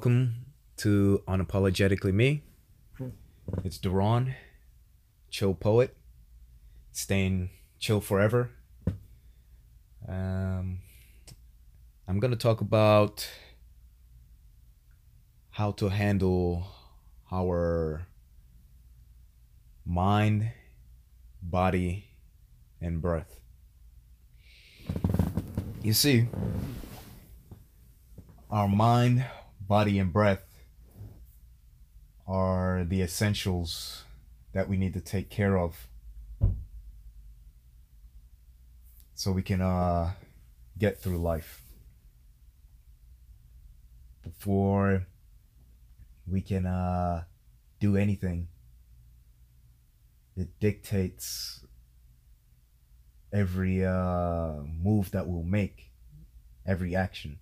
Welcome to Unapologetically Me. It's Duran, chill poet, staying chill forever. Um, I'm going to talk about how to handle our mind, body, and breath. You see, our mind, body, and breath are the essentials that we need to take care of so we can uh, get through life. Before we can uh, do anything, it dictates every uh, move that we'll make, every action.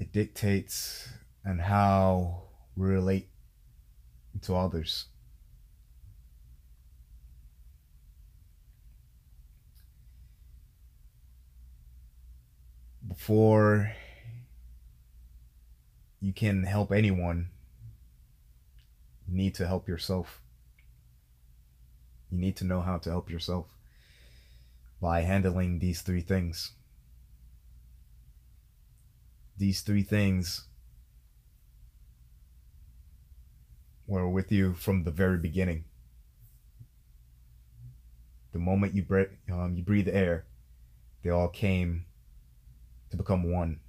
It dictates and how we relate to others. Before you can help anyone, you need to help yourself. You need to know how to help yourself by handling these three things. These three things were with you from the very beginning. The moment you breathe, um, you breathe air, they all came to become one.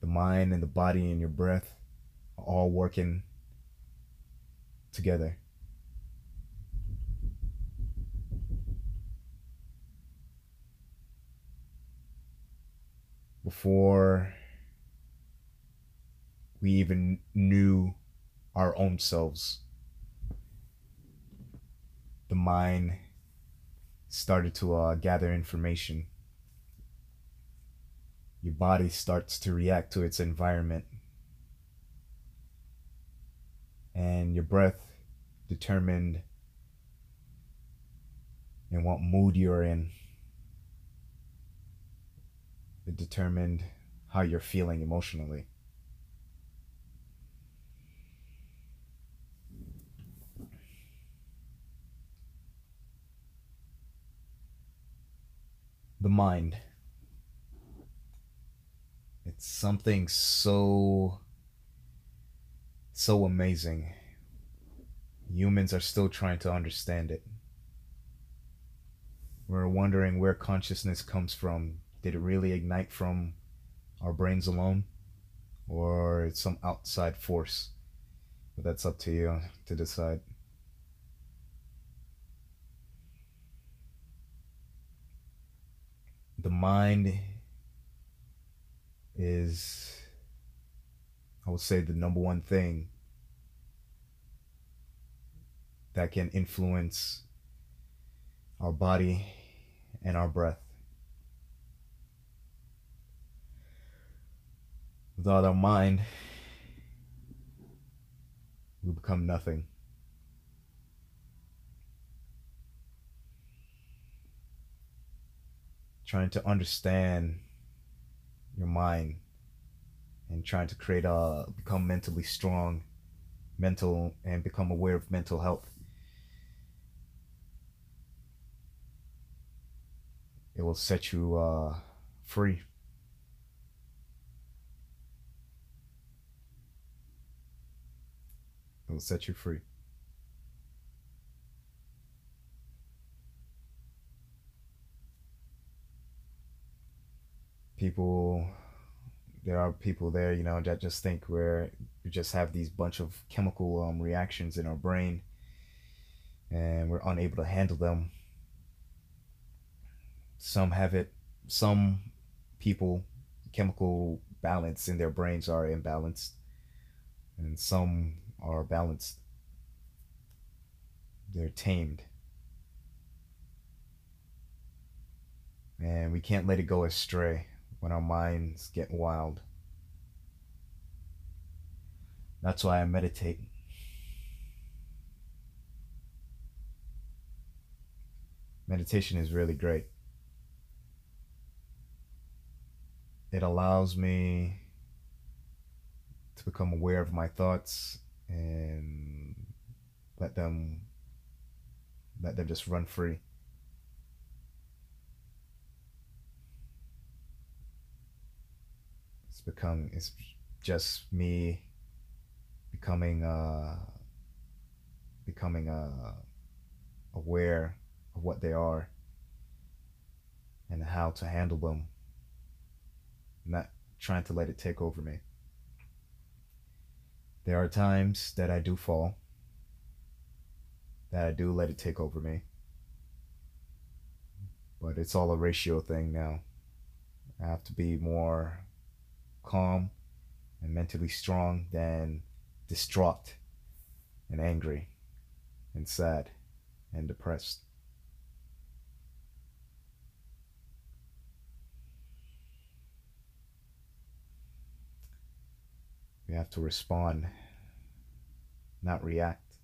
The mind and the body and your breath are all working together. Before we even knew our own selves, the mind started to uh, gather information. Your body starts to react to its environment and your breath determined in what mood you're in. It determined how you're feeling emotionally. The mind. It's something so so amazing. Humans are still trying to understand it. We're wondering where consciousness comes from. Did it really ignite from our brains alone? Or it's some outside force? But that's up to you to decide. The mind is I would say the number one thing that can influence our body and our breath. Without our mind, we become nothing. Trying to understand your mind and trying to create a become mentally strong mental and become aware of mental health it will set you uh, free set you free people there are people there, you know, that just think we're we just have these bunch of chemical um, reactions in our brain, and we're unable to handle them. Some have it. Some people chemical balance in their brains are imbalanced, and some are balanced. They're tamed. And we can't let it go astray when our minds get wild. That's why I meditate. Meditation is really great. it allows me to become aware of my thoughts and let them let them just run free. It's become it's just me becoming uh becoming uh aware of what they are and how to handle them not trying to let it take over me there are times that I do fall that I do let it take over me but it's all a ratio thing now I have to be more calm and mentally strong than distraught and angry and sad and depressed. Have to respond, not react.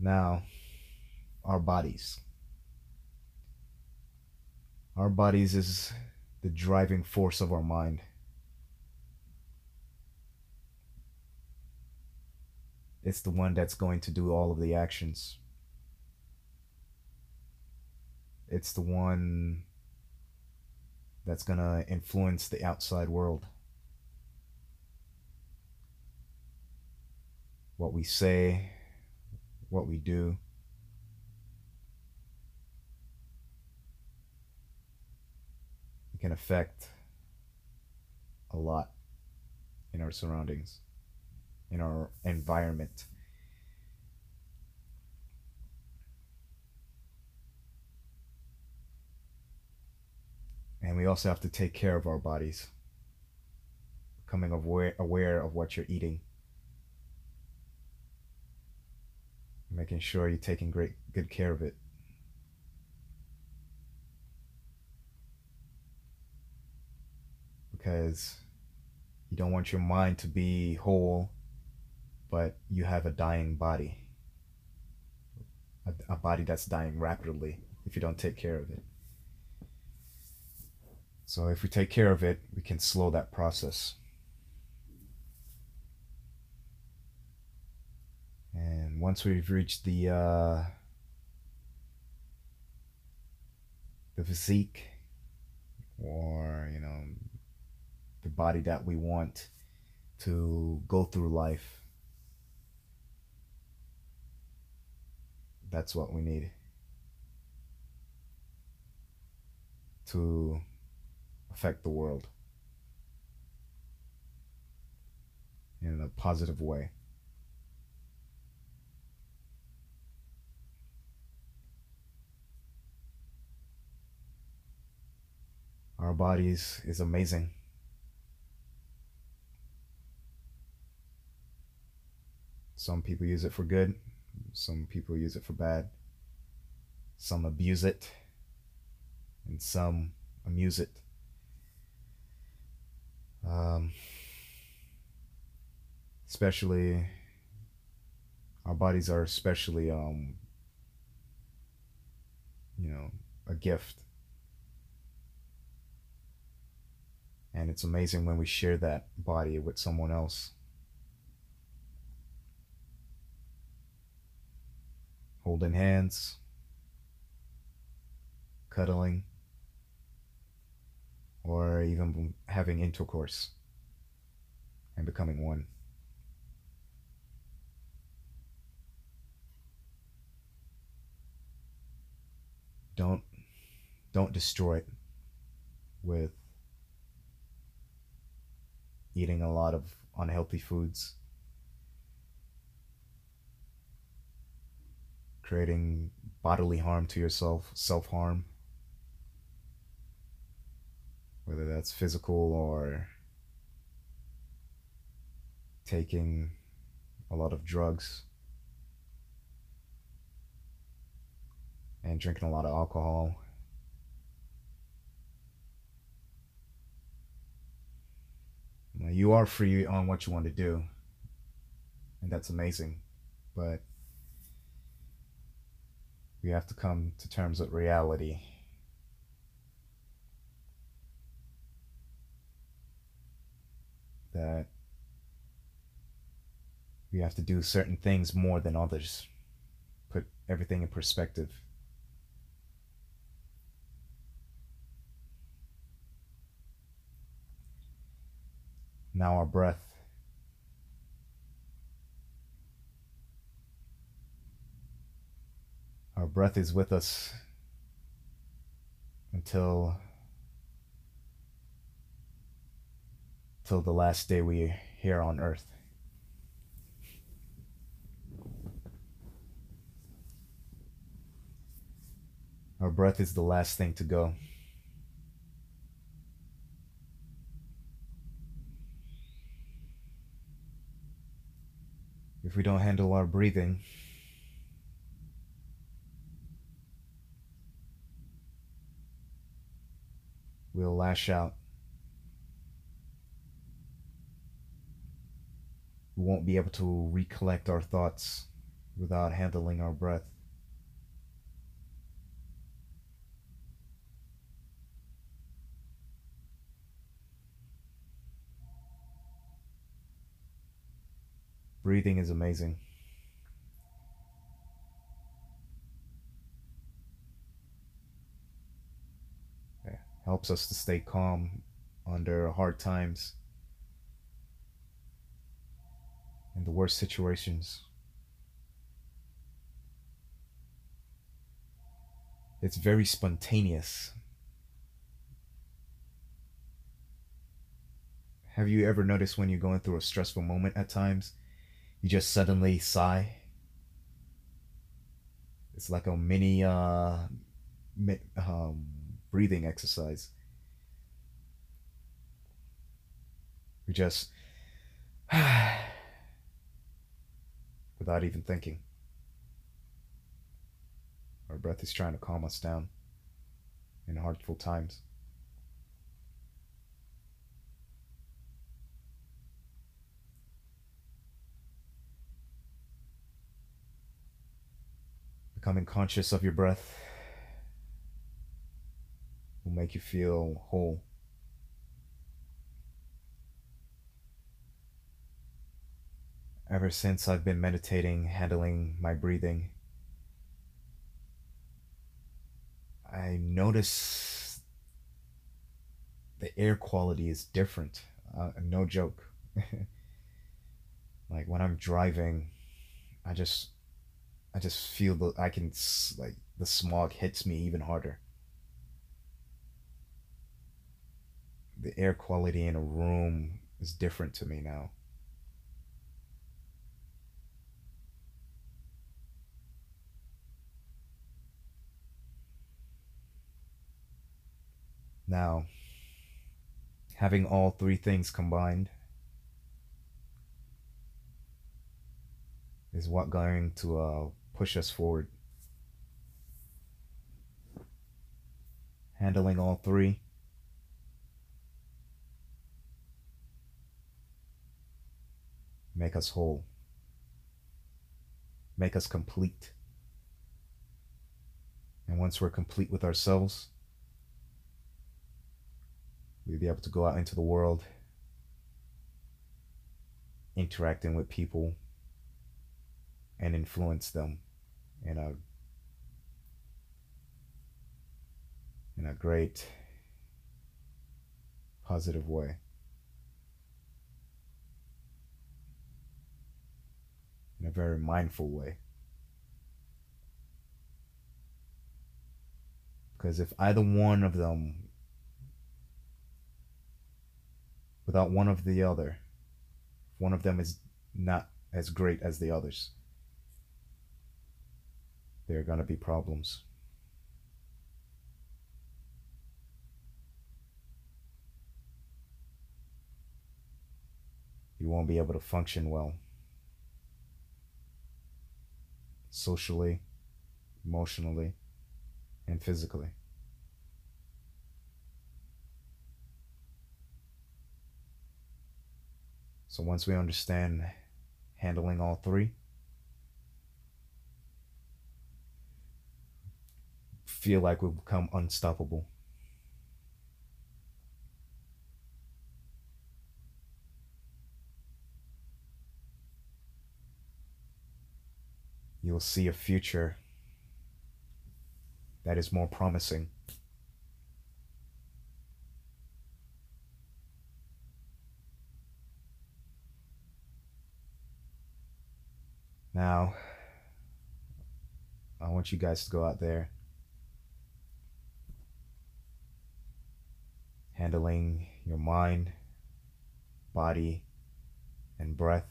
Now, our bodies. Our bodies is the driving force of our mind. It's the one that's going to do all of the actions. It's the one that's going to influence the outside world. What we say, what we do. It can affect a lot in our surroundings in our environment. We also have to take care of our bodies, becoming aware, aware of what you're eating, making sure you're taking great good care of it. Because you don't want your mind to be whole but you have a dying body. A, a, body that's dying rapidly if you don't take care of it. So if we take care of it, we can slow that process. And once we've reached the uh, the physique or you know the body that we want to go through life That's what we need to affect the world in a positive way. Our bodies is amazing. Some people use it for good, some people use it for bad. Some abuse it. And some amuse it. Um, especially, our bodies are especially, um, you know, a gift. And it's amazing when we share that body with someone else. holding hands, cuddling, even having intercourse and becoming one. Don't don't destroy it with eating a lot of unhealthy foods creating bodily harm to yourself, self harm, whether that's physical or taking a lot of drugs and drinking a lot of alcohol. you are free on what you want to do, and that's amazing. But we have to come to terms with reality. That we have to do certain things more than others. Put everything in perspective. Now, our breath. Our breath is with us until till the last day we here on earth. Our breath is the last thing to go. If we don't handle our breathing, we'll lash out. We won't be able to recollect our thoughts without handling our breath. Breathing is amazing. Helps us to stay calm under hard times in the worst situations. It's very spontaneous. Have you ever noticed when you're going through a stressful moment at times you just suddenly sigh. It's like a mini uh, mi- um, breathing exercise. We just without even thinking. Our breath is trying to calm us down in hurtful times. Becoming conscious of your breath will make you feel whole. Ever since I've been meditating, handling my breathing, I notice the air quality is different. Uh, no joke. like when I'm driving, I just I just feel the I can like the smog hits me even harder. The air quality in a room is different to me now. Now, having all three things combined is what going to uh, push us forward. Handling all three. Make us whole. Make us complete. And once we're complete with ourselves, we'll be able to go out into the world, interacting with people, and influence them in a in a great positive way. In a very mindful way. Because if either one of them, without one of the other, one of them is not as great as the others, there are going to be problems. You won't be able to function well socially, emotionally, and physically. So once we understand handling all three, feel like we'll become unstoppable. You'll see a future that is more promising. Now, I want you guys to go out there handling your mind, body, and breath.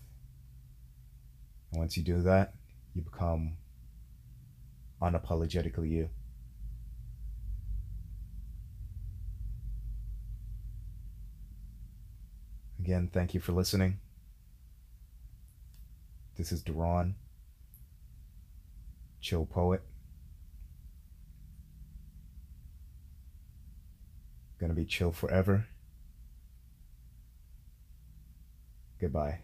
And once you do that, you become unapologetically you. Again, thank you for listening. This is Duran, Chill Poet. Gonna be chill forever. Goodbye.